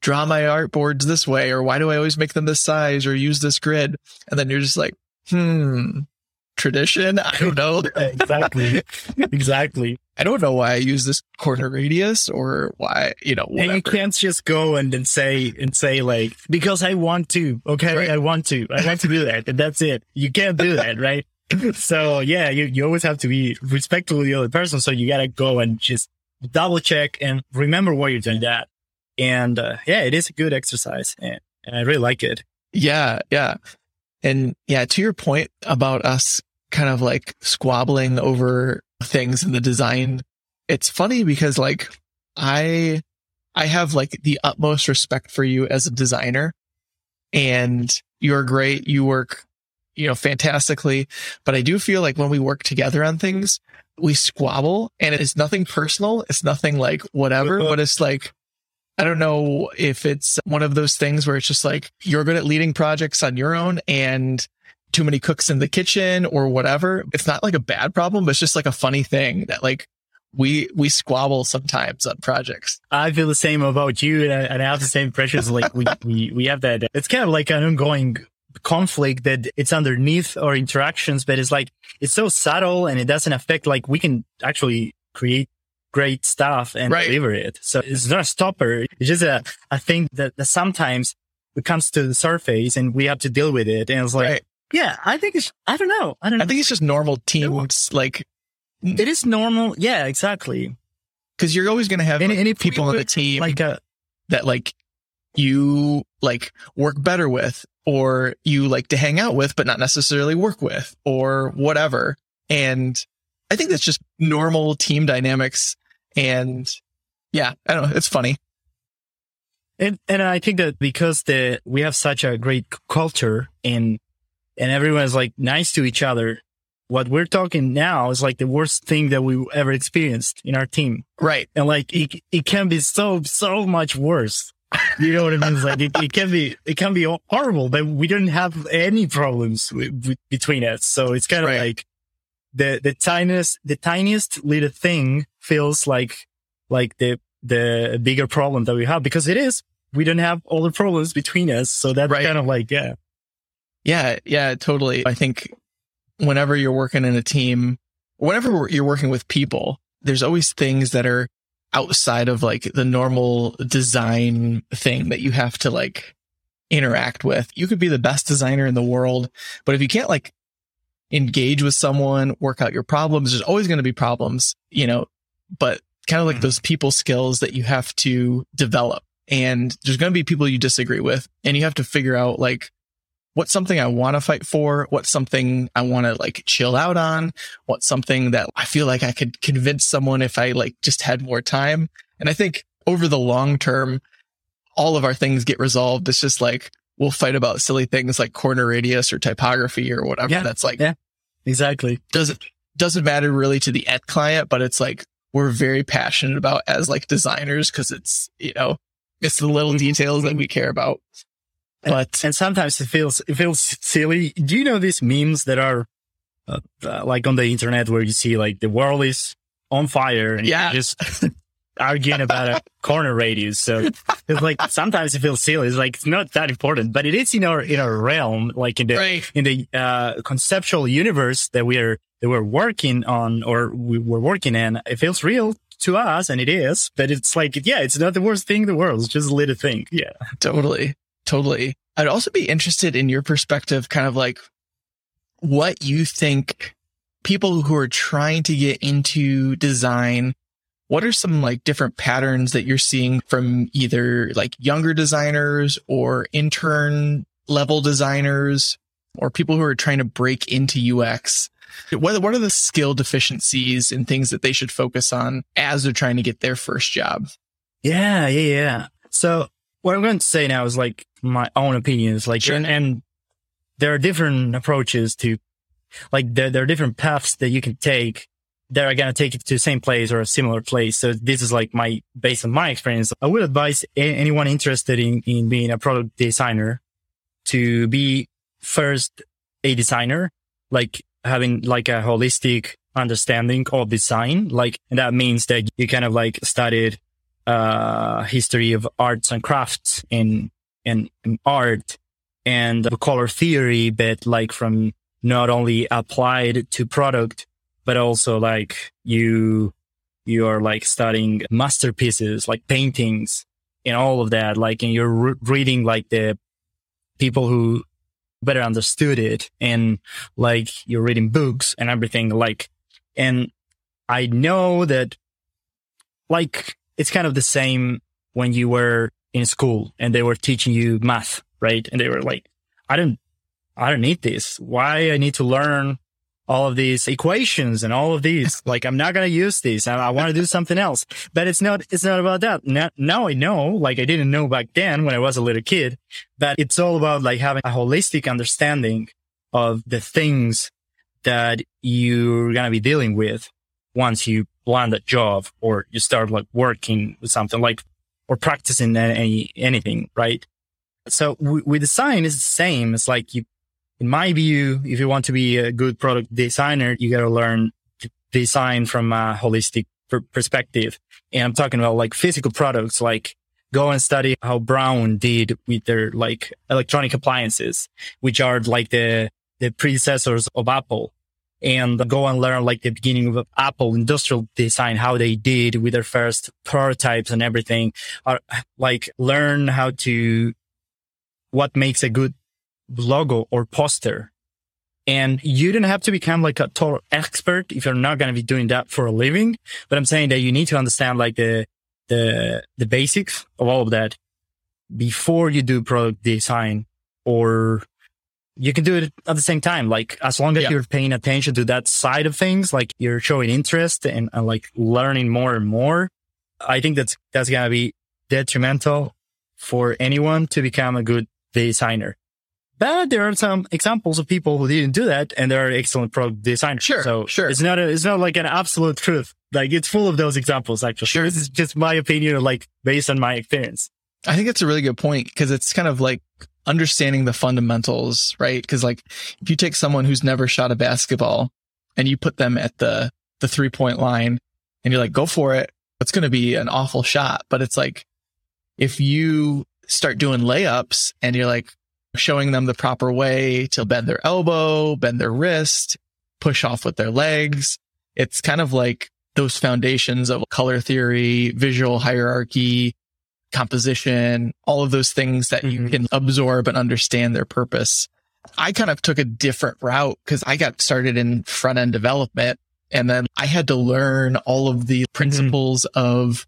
[SPEAKER 1] draw my artboards this way? Or why do I always make them this size or use this grid? And then you're just like, hmm, tradition. I don't know.
[SPEAKER 2] exactly. exactly.
[SPEAKER 1] I don't know why I use this corner radius or why, you know, whatever.
[SPEAKER 2] And you can't just go and then say, and say like, because I want to. Okay. Right. I want to. I want to do that. And that's it. You can't do that. Right. so yeah, you, you always have to be respectful to the other person. So you got to go and just double check and remember why you're doing that. And uh, yeah, it is a good exercise and, and I really like it.
[SPEAKER 1] Yeah. Yeah. And yeah, to your point about us kind of like squabbling over things in the design. It's funny because like I, I have like the utmost respect for you as a designer and you're great. You work, you know, fantastically, but I do feel like when we work together on things, we squabble and it's nothing personal. It's nothing like whatever, uh-huh. but it's like, I don't know if it's one of those things where it's just like you're good at leading projects on your own and too many cooks in the kitchen or whatever. It's not like a bad problem, but it's just like a funny thing that like we we squabble sometimes on projects.
[SPEAKER 2] I feel the same about you, and I, and I have the same pressures. Like we, we we have that. It's kind of like an ongoing conflict that it's underneath our interactions, but it's like it's so subtle and it doesn't affect. Like we can actually create great stuff and right. deliver it. So it's not a stopper. It's just a a thing that, that sometimes it comes to the surface and we have to deal with it. And it's like. Right yeah, I think it's, I don't know. I don't know.
[SPEAKER 1] I think it's just normal teams like
[SPEAKER 2] it is normal. Yeah, exactly.
[SPEAKER 1] Because you're always going to have
[SPEAKER 2] Any-
[SPEAKER 1] like,
[SPEAKER 2] any
[SPEAKER 1] people on the team
[SPEAKER 2] Like uh, a,
[SPEAKER 1] that like you like work better with or you like to hang out with, but not necessarily work with or whatever. And I think that's just normal team dynamics. And yeah, I don't know. It's funny.
[SPEAKER 2] And and I think that because the we have such a great culture and and everyone's like nice to each other, what we're talking now is like the worst thing that we ever experienced in our team.
[SPEAKER 1] Right.
[SPEAKER 2] And like it it can be so so much worse. You know what I mean? It's like it, it can be it can be horrible, but we don't have any problems with, with, between us. So it's kind of
[SPEAKER 1] Right.
[SPEAKER 2] like the the tiniest the tiniest little thing feels like like the the bigger problem that we have because it is we don't have all the problems between us. So that's
[SPEAKER 1] Right.
[SPEAKER 2] kind of like yeah
[SPEAKER 1] Yeah. Yeah, totally. I think whenever you're working in a team, whenever you're working with people, there's always things that are outside of like the normal design thing that you have to like interact with. You could be the best designer in the world, but if you can't like engage with someone, work out your problems, there's always going to be problems, you know, but kind of like
[SPEAKER 2] Mhm.
[SPEAKER 1] those people skills that you have to develop. And there's going to be people you disagree with and you have to figure out like, what's something I want to fight for? What's something I want to like chill out on? What's something that I feel like I could convince someone if I like just had more time? And I think over the long term, all of our things get resolved. It's just like, we'll fight about silly things like corner radius or typography or whatever.
[SPEAKER 2] Yeah.
[SPEAKER 1] That's like,
[SPEAKER 2] Yeah. exactly.
[SPEAKER 1] doesn't, doesn't matter really to the end client, but it's like, we're very passionate about as like designers because it's, you know, it's the little details that we care about. But
[SPEAKER 2] and sometimes it feels it feels silly. Do you know these memes that are uh, uh, like on the internet where you see like the world is on fire and
[SPEAKER 1] Yeah.
[SPEAKER 2] just arguing about a corner radius? So it's like sometimes it feels silly. It's like it's not that important, but it is in our in our realm, like in the
[SPEAKER 1] right.
[SPEAKER 2] in the uh, conceptual universe that we are that we're working on or we, we're working in. It feels real to us, and it is. But it's like yeah, it's not the worst thing in the world. It's just a little thing. Yeah.
[SPEAKER 1] Totally. Totally. I'd also be interested in your perspective, kind of like what you think people who are trying to get into design, what are some like different patterns that you're seeing from either like younger designers or intern level designers or people who are trying to break into UX? What, what are the skill deficiencies and things that they should focus on as they're trying to get their first job?
[SPEAKER 2] Yeah, yeah, yeah. So what I'm going to say now is like my own opinions, like,
[SPEAKER 1] Sure.
[SPEAKER 2] and, and there are different approaches to, like, there, there are different paths that you can take that are going to take you to the same place or a similar place. So this is like my, based on my experience, I would advise a- anyone interested in, in being a product designer to be first a designer, like having like a holistic understanding of design. Like, and that means that you kind of like studied uh, history of arts and crafts in, in, in art and color theory, but like from not only applied to product, but also like you, you are like studying masterpieces, like paintings and all of that. Like, and you're re- reading like the people who better understood it and like you're reading books and everything like, and I know that like it's kind of the same when you were in school and they were teaching you math, right? And they were like, I don't, I don't need this. Why I need to learn all of these equations and all of these? like, I'm not going to use these. I, I want to do something else, but it's not, it's not about that. Now, now I know, like I didn't know back then when I was a little kid, but it's all about like having a holistic understanding of the things that you're going to be dealing with once you land a job or you start like working with something like or practicing any anything, right? So w- with design is the same. It's like you, in my view, if you want to be a good product designer, you got to learn to design from a holistic per- perspective. And I'm talking about like physical products, like go and study how Braun did with their like electronic appliances, which are like the, the predecessors of Apple and go and learn like the beginning of Apple industrial design, how they did with their first prototypes and everything. Or like learn how to, what makes a good logo or poster And you don't have to become like a total expert if you're not going to be doing that for a living. But I'm saying that you need to understand like the, the, the basics of all of that before you do product design or you can do it at the same time. Like as long as yeah. you're paying attention to that side of things, like you're showing interest and, and like learning more and more. I think that's, that's going to be detrimental for anyone to become a good designer. But there are some examples of people who didn't do that and they're excellent product designers.
[SPEAKER 1] Sure.
[SPEAKER 2] So
[SPEAKER 1] sure.
[SPEAKER 2] It's not a, it's not like an absolute truth. Like it's full of those examples, actually. Sure. This is just my opinion, like based on my experience.
[SPEAKER 1] I think it's a really good point because it's kind of like understanding the fundamentals, right? Because like if you take someone who's never shot a basketball and you put them at the, the three point line and you're like, go for it. It's going to be an awful shot. But it's like, if you start doing layups and you're like, showing them the proper way to bend their elbow, bend their wrist, push off with their legs. It's kind of like those foundations of color theory, visual hierarchy, composition, all of those things that mm-hmm. you can absorb and understand their purpose. I kind of took a different route because I got started in front end development and then I had to learn all of the mm-hmm. principles mm-hmm. of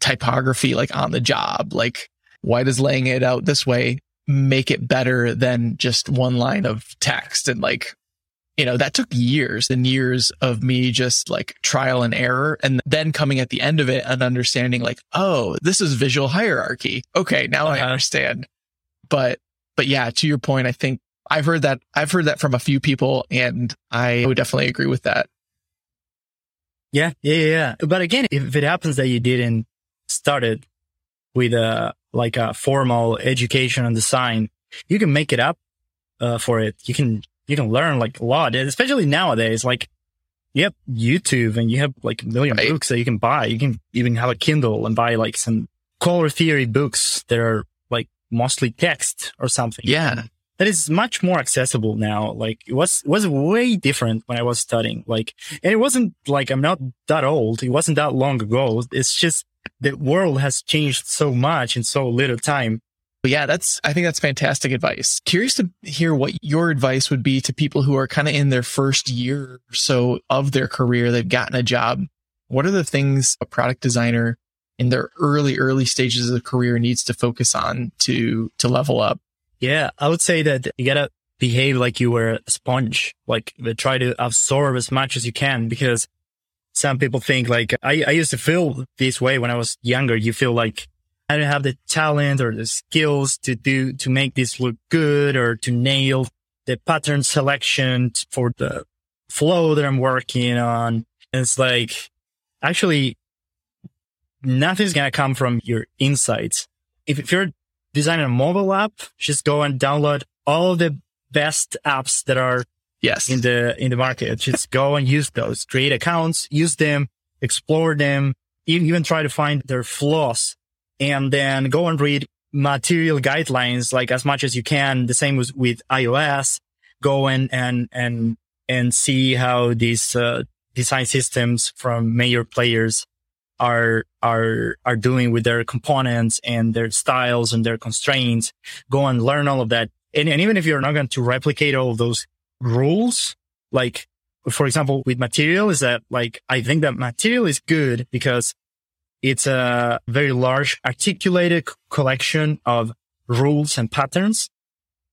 [SPEAKER 1] typography, like on the job. Like, why does laying it out this way make it better than just one line of text and like you know that took years and years of me just like trial and error and then coming at the end of it and understanding like oh this is visual hierarchy okay now uh-huh. i understand but but yeah to your point i think i've heard that i've heard that from a few people and i would definitely agree with that
[SPEAKER 2] yeah yeah yeah but again if it happens that you didn't start it with a like a formal education on design, you can make it up uh, for it. You can you can learn like a lot, especially nowadays. Like you have YouTube and you have like a million right. books that you can buy. You can even have a Kindle and buy like some color theory books that are like mostly text or something.
[SPEAKER 1] Yeah.
[SPEAKER 2] That is much more accessible now. Like it was, it was way different when I was studying. Like, and it wasn't like I'm not that old. It wasn't that long ago. It's just the world has changed so much in so little time.
[SPEAKER 1] But yeah, that's, I think that's fantastic advice. Curious to hear what your advice would be to people who are kind of in their first year or so of their career. They've gotten a job. What are the things a product designer in their early, early stages of the career needs to focus on to, to level up?
[SPEAKER 2] Yeah, I would say that you gotta behave like you were a sponge, like uh, try to absorb as much as you can because some people think like I, I used to feel this way when I was younger. You feel like I don't have the talent or the skills to do, to make this look good or to nail the pattern selection for the flow that I'm working on. And it's like actually nothing's going to come from your insights. If, if you're designing a mobile app, just go and download all the best apps that are
[SPEAKER 1] Yes.
[SPEAKER 2] In the, in the market. Just go and use those, create accounts, use them, explore them, even, even try to find their flaws and then go and read material guidelines like as much as you can. The same with, with iOS. Go and, and, and, and see how these, uh, design systems from major players are are are doing with their components and their styles and their constraints. Go and learn all of that. And, and even if you're not going to replicate all of those rules. Like, for example, with material is that like, I think that material is good because it's a very large articulated collection of rules and patterns.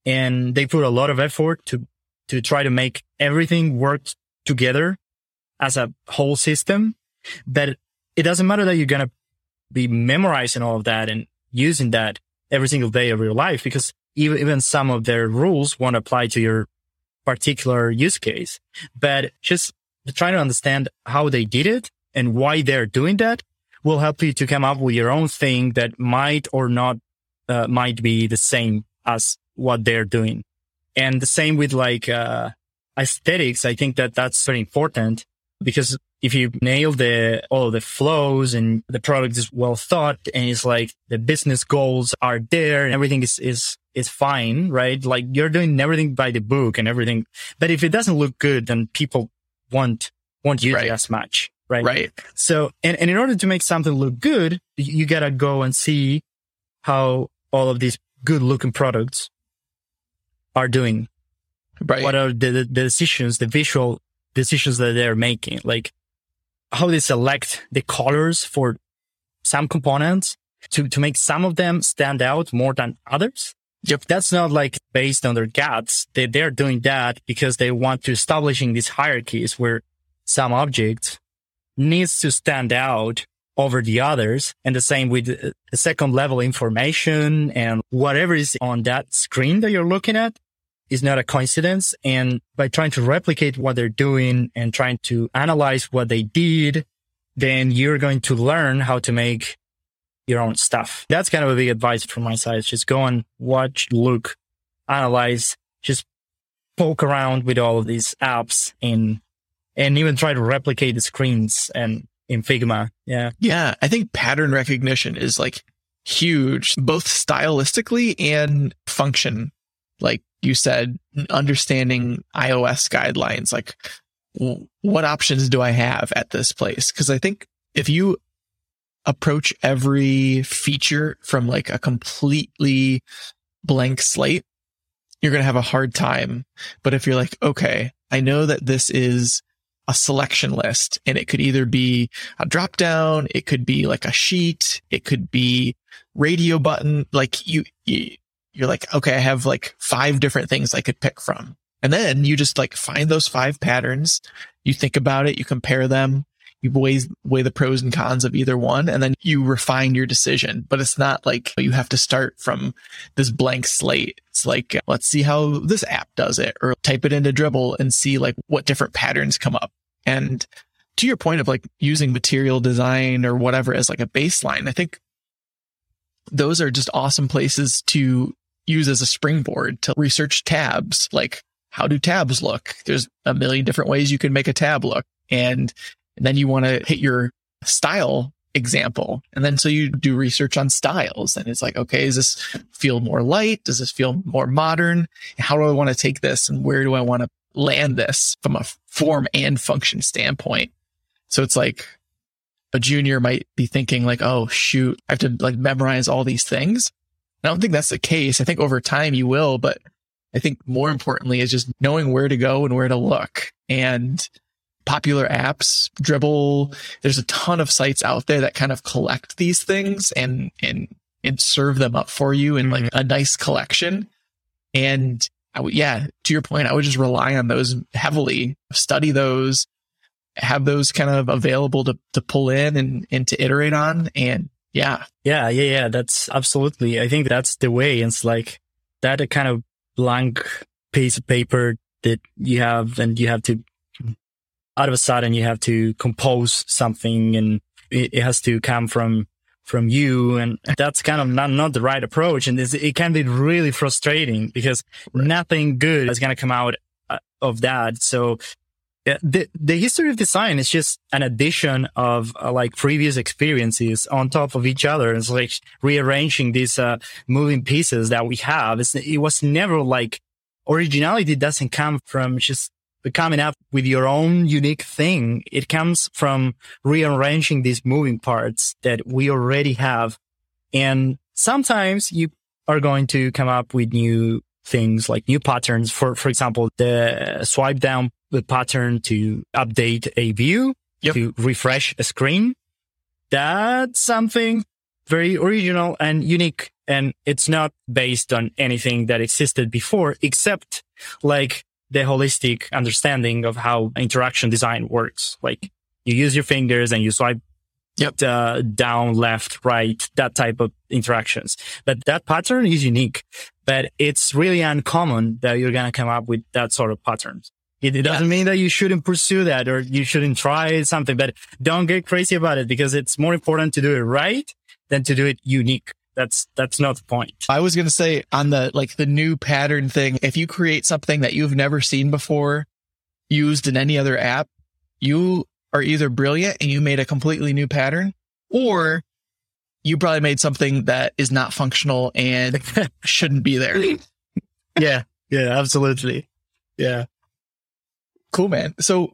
[SPEAKER 2] And they put a lot of effort to, to try to make everything work together as a whole system. But it doesn't matter that you're going to be memorizing all of that and using that every single day of your life because even, even some of their rules won't apply to your particular use case, but just trying to understand how they did it and why they're doing that will help you to come up with your own thing that might or not uh, might be the same as what they're doing. And the same with like uh, aesthetics. I think that that's very important because if you nail the all the flows and the product is well thought and it's like the business goals are there and everything is is is fine, right? Like you're doing everything by the book and everything. But if it doesn't look good, then people won't won't use right. it as much, right?
[SPEAKER 1] Right.
[SPEAKER 2] So and, and in order to make something look good, you gotta go and see how all of these good looking products are doing Right. What are the, the decisions, the visual decisions that they're making? Like how they select the colors for some components to, to make some of them stand out more than others. Yep. That's not like based on their guts. They, they're doing that because they want to establishing these hierarchies where some object needs to stand out over the others. And the same with the second level information and whatever is on that screen that you're looking at is not a coincidence. And by trying to replicate what they're doing and trying to analyze what they did, then you're going to learn how to make your own stuff. That's kind of a big advice from my side. Just go and watch, look, analyze, just poke around with all of these apps and, and even try to replicate the screens and in Figma. Yeah.
[SPEAKER 1] Yeah. I think pattern recognition is like huge, both stylistically and function. Like you said, understanding iOS guidelines, like what options do I have at this place? Cause I think if you approach every feature from like a completely blank slate, you're going to have a hard time. But if you're like, okay, I know that this is a selection list and it could either be a drop down, it could be like a sheet, it could be radio button. Like you, you you're like, okay, I have like five different things I could pick from. And then you just like find those five patterns. You think about it, you compare them, you weigh, weigh the pros and cons of either one, and then you refine your decision. But it's not like you have to start from this blank slate. It's like, let's see how this app does it or type it into Dribbble and see like what different patterns come up. And to your point of like using material design or whatever as like a baseline, I think those are just awesome places to use as a springboard to research tabs. Like how do tabs look? There's a million different ways you can make a tab look. And, and then you want to hit your style example. And then so you do research on styles and it's like, okay, does this feel more light? Does this feel more modern? How do I want to take this and where do I want to land this from a form and function standpoint? So it's like a junior might be thinking like, oh shoot, I have to like memorize all these things. I don't think that's the case. I think over time you will, but I think more importantly is just knowing where to go and where to look and popular apps, Dribbble. There's a ton of sites out there that kind of collect these things and, and, and serve them up for you in like mm-hmm. a nice collection. And I would, yeah, to your point, I would just rely on those heavily, study those, have those kind of available to, to pull in and, and to iterate on. And yeah.
[SPEAKER 2] Yeah. Yeah. Yeah. That's absolutely. I think that's the way. It's like that kind of blank piece of paper that you have and you have to, out of a sudden you have to compose something and it, it has to come from, from you. And that's kind of not, not the right approach. And it can be really frustrating because right. nothing good is going to come out uh, of that. So the the history of design is just an addition of uh, like previous experiences on top of each other. It's like rearranging these uh, moving pieces that we have. It's, it was never like originality doesn't come from just coming up with your own unique thing. It comes from rearranging these moving parts that we already have. And sometimes you are going to come up with new things like new patterns. For, for example, the swipe down the pattern to update a view, yep. to refresh a screen. That's something very original and unique. And it's not based on anything that existed before, except like the holistic understanding of how interaction design works. Like you use your fingers and you swipe yep. Uh, down, left, right, that type of interactions. But that pattern is unique, but it's really uncommon that you're going to come up with that sort of patterns. It, it doesn't yeah. mean that you shouldn't pursue that or you shouldn't try something, but don't get crazy about it because it's more important to do it right than to do it unique. That's, that's not the point.
[SPEAKER 1] I was going to say on the, like the new pattern thing, if you create something that you've never seen before used in any other app, you are either brilliant and you made a completely new pattern or you probably made something that is not functional and shouldn't be there.
[SPEAKER 2] yeah. Yeah, absolutely. Yeah.
[SPEAKER 1] Cool, man. So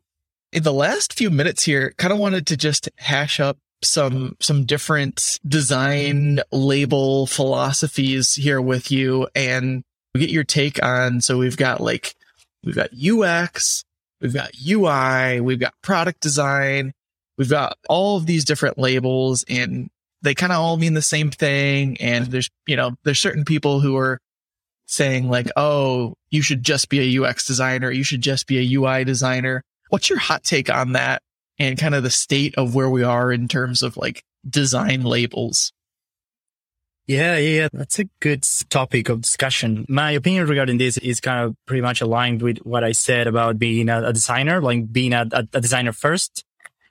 [SPEAKER 1] in the last few minutes here, kind of wanted to just hash up some some different design label philosophies here with you and get your take on so we've got like we've got UX, we've got UI, we've got product design, we've got all of these different labels and they kind of all mean the same thing. And there's, you know, there's certain people who are saying like, Oh, you should just be a UX designer. You should just be a UI designer. What's your hot take on that and kind of the state of where we are in terms of like design labels?
[SPEAKER 2] Yeah, yeah, that's a good topic of discussion. My opinion regarding this is kind of pretty much aligned with what I said about being a, designer, like being a, a designer first.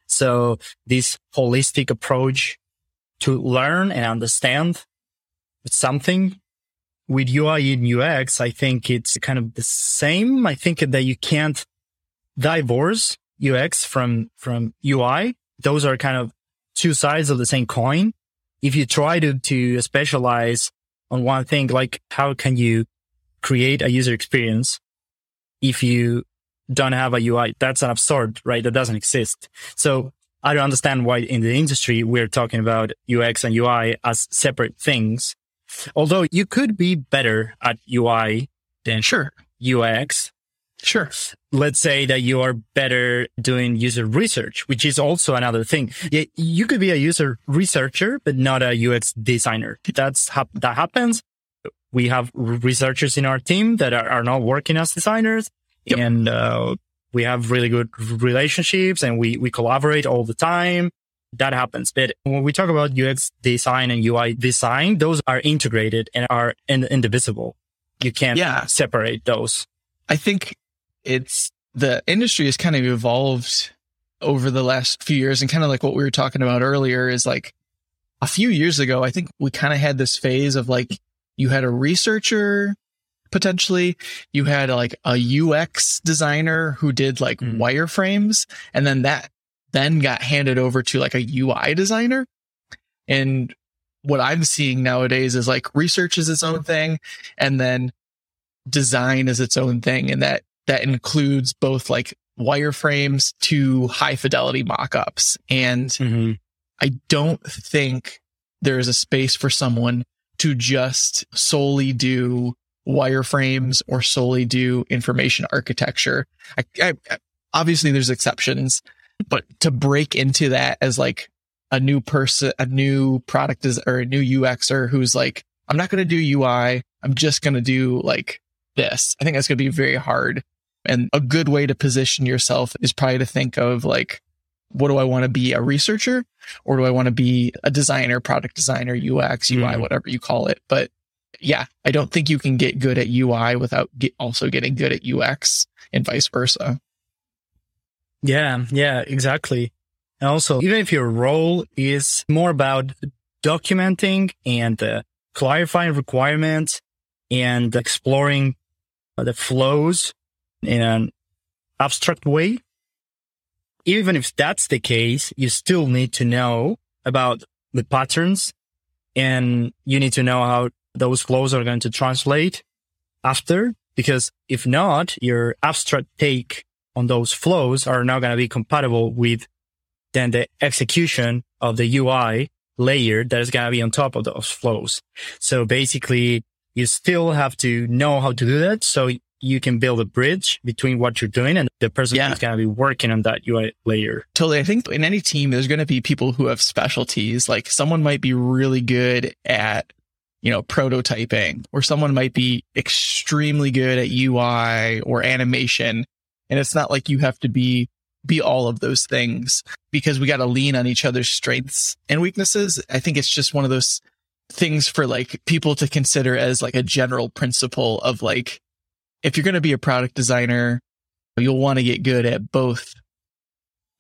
[SPEAKER 2] So this holistic approach to learn and understand something with UI and UX, I think it's kind of the same. I think that you can't divorce UX from, from UI. Those are kind of two sides of the same coin. If you try to, to specialize on one thing, like how can you create a user experience if you don't have a UI? That's an absurd, right? That doesn't exist. So I don't understand why in the industry we're talking about UX and UI as separate things. Although you could be better at UI than
[SPEAKER 1] sure
[SPEAKER 2] UX.
[SPEAKER 1] Sure.
[SPEAKER 2] Let's say that you are better doing user research, which is also another thing. Yeah, you could be a user researcher, but not a UX designer. That's that happens. We have researchers in our team that are, are not working as designers, yep. and uh, we have really good relationships and we, we collaborate all the time. That happens. But when we talk about UX design and UI design, those are integrated and are in, indivisible. You can't yeah. separate those.
[SPEAKER 1] I think it's the industry has kind of evolved over the last few years and kind of like what we were talking about earlier is like a few years ago, I think we kind of had this phase of like you had a researcher potentially. You had like a UX designer who did like mm. wireframes and then that then got handed over to like a UI designer. And what I'm seeing nowadays is like research is its own thing and then design is its own thing. And that, that includes both like wireframes to high fidelity mockups. And mm-hmm. I don't think there is a space for someone to just solely do wireframes or solely do information architecture. I, I, obviously, there's exceptions, but to break into that as like a new person, a new product is, or a new UXer who's like, I'm not going to do UI. I'm just going to do like this. I think that's going to be very hard. And a good way to position yourself is probably to think of like, what do I want to be a researcher or do I want to be a designer, product designer, UX, UI, mm. whatever you call it? But yeah, I don't think you can get good at UI without get also getting good at UX and vice versa.
[SPEAKER 2] Yeah, yeah, exactly. And also, even if your role is more about documenting and uh, clarifying requirements and exploring the flows in an abstract way, even if that's the case, you still need to know about the patterns and you need to know how those flows are going to translate after. Because if not, your abstract take on those flows are not going to be compatible with then the execution of the UI layer that is going to be on top of those flows. So basically you still have to know how to do that. So you can build a bridge between what you're doing and the person yeah. who's going to be working on that UI layer.
[SPEAKER 1] Totally. I think in any team, there's going to be people who have specialties. Like someone might be really good at you know, prototyping or someone might be extremely good at UI or animation. And it's not like you have to be, be all of those things because we got to lean on each other's strengths and weaknesses. I think it's just one of those things for like people to consider as like a general principle of like, if you're going to be a product designer, you'll want to get good at both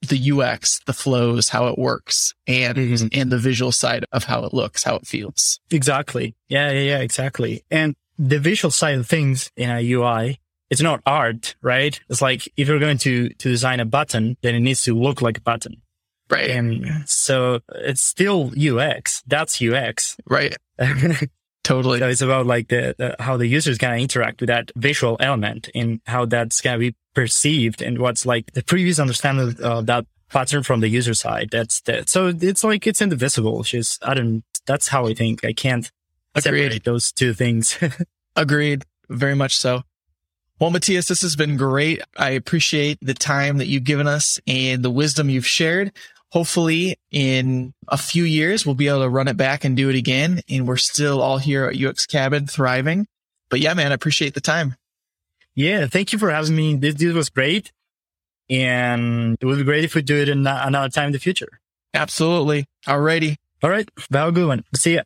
[SPEAKER 1] the UX, the flows, how it works and, mm-hmm. and the visual side of how it looks, how it feels.
[SPEAKER 2] Exactly. Yeah. Yeah. Yeah. Exactly. And the visual side of things in a UI, it's not art, right? It's like if you're going to, to design a button, then it needs to look like a button.
[SPEAKER 1] Right.
[SPEAKER 2] And so it's still UX. That's UX.
[SPEAKER 1] Right. totally.
[SPEAKER 2] So it's about like the, the how the user is going to interact with that visual element and how that's going to be perceived and what's like the previous understanding of that pattern from the user side. That's that. So it's like it's indivisible. It's just I don't. That's how I think. I can't Agreed. separate those two things.
[SPEAKER 1] Agreed. Very much so. Well, Matias, this has been great. I appreciate the time that you've given us and the wisdom you've shared. Hopefully in a few years, we'll be able to run it back and do it again. And we're still all here at UX Cabin thriving. But yeah, man, I appreciate the time.
[SPEAKER 2] Yeah. Thank you for having me. This, this was great. And it would be great if we do it in another time in the future.
[SPEAKER 1] Absolutely. Alrighty.
[SPEAKER 2] All right. Have a good one. See ya.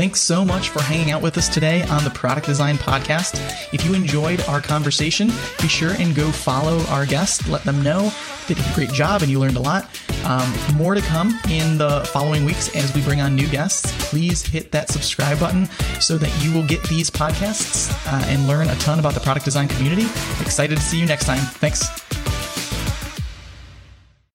[SPEAKER 1] Thanks so much for hanging out with us today on the Product Design Podcast. If you enjoyed our conversation, be sure and go follow our guests. Let them know they did a great job and you learned a lot. Um, more to come in the following weeks as we bring on new guests. Please hit that subscribe button so that you will get these podcasts uh, and learn a ton about the product design community. Excited to see you next time. Thanks.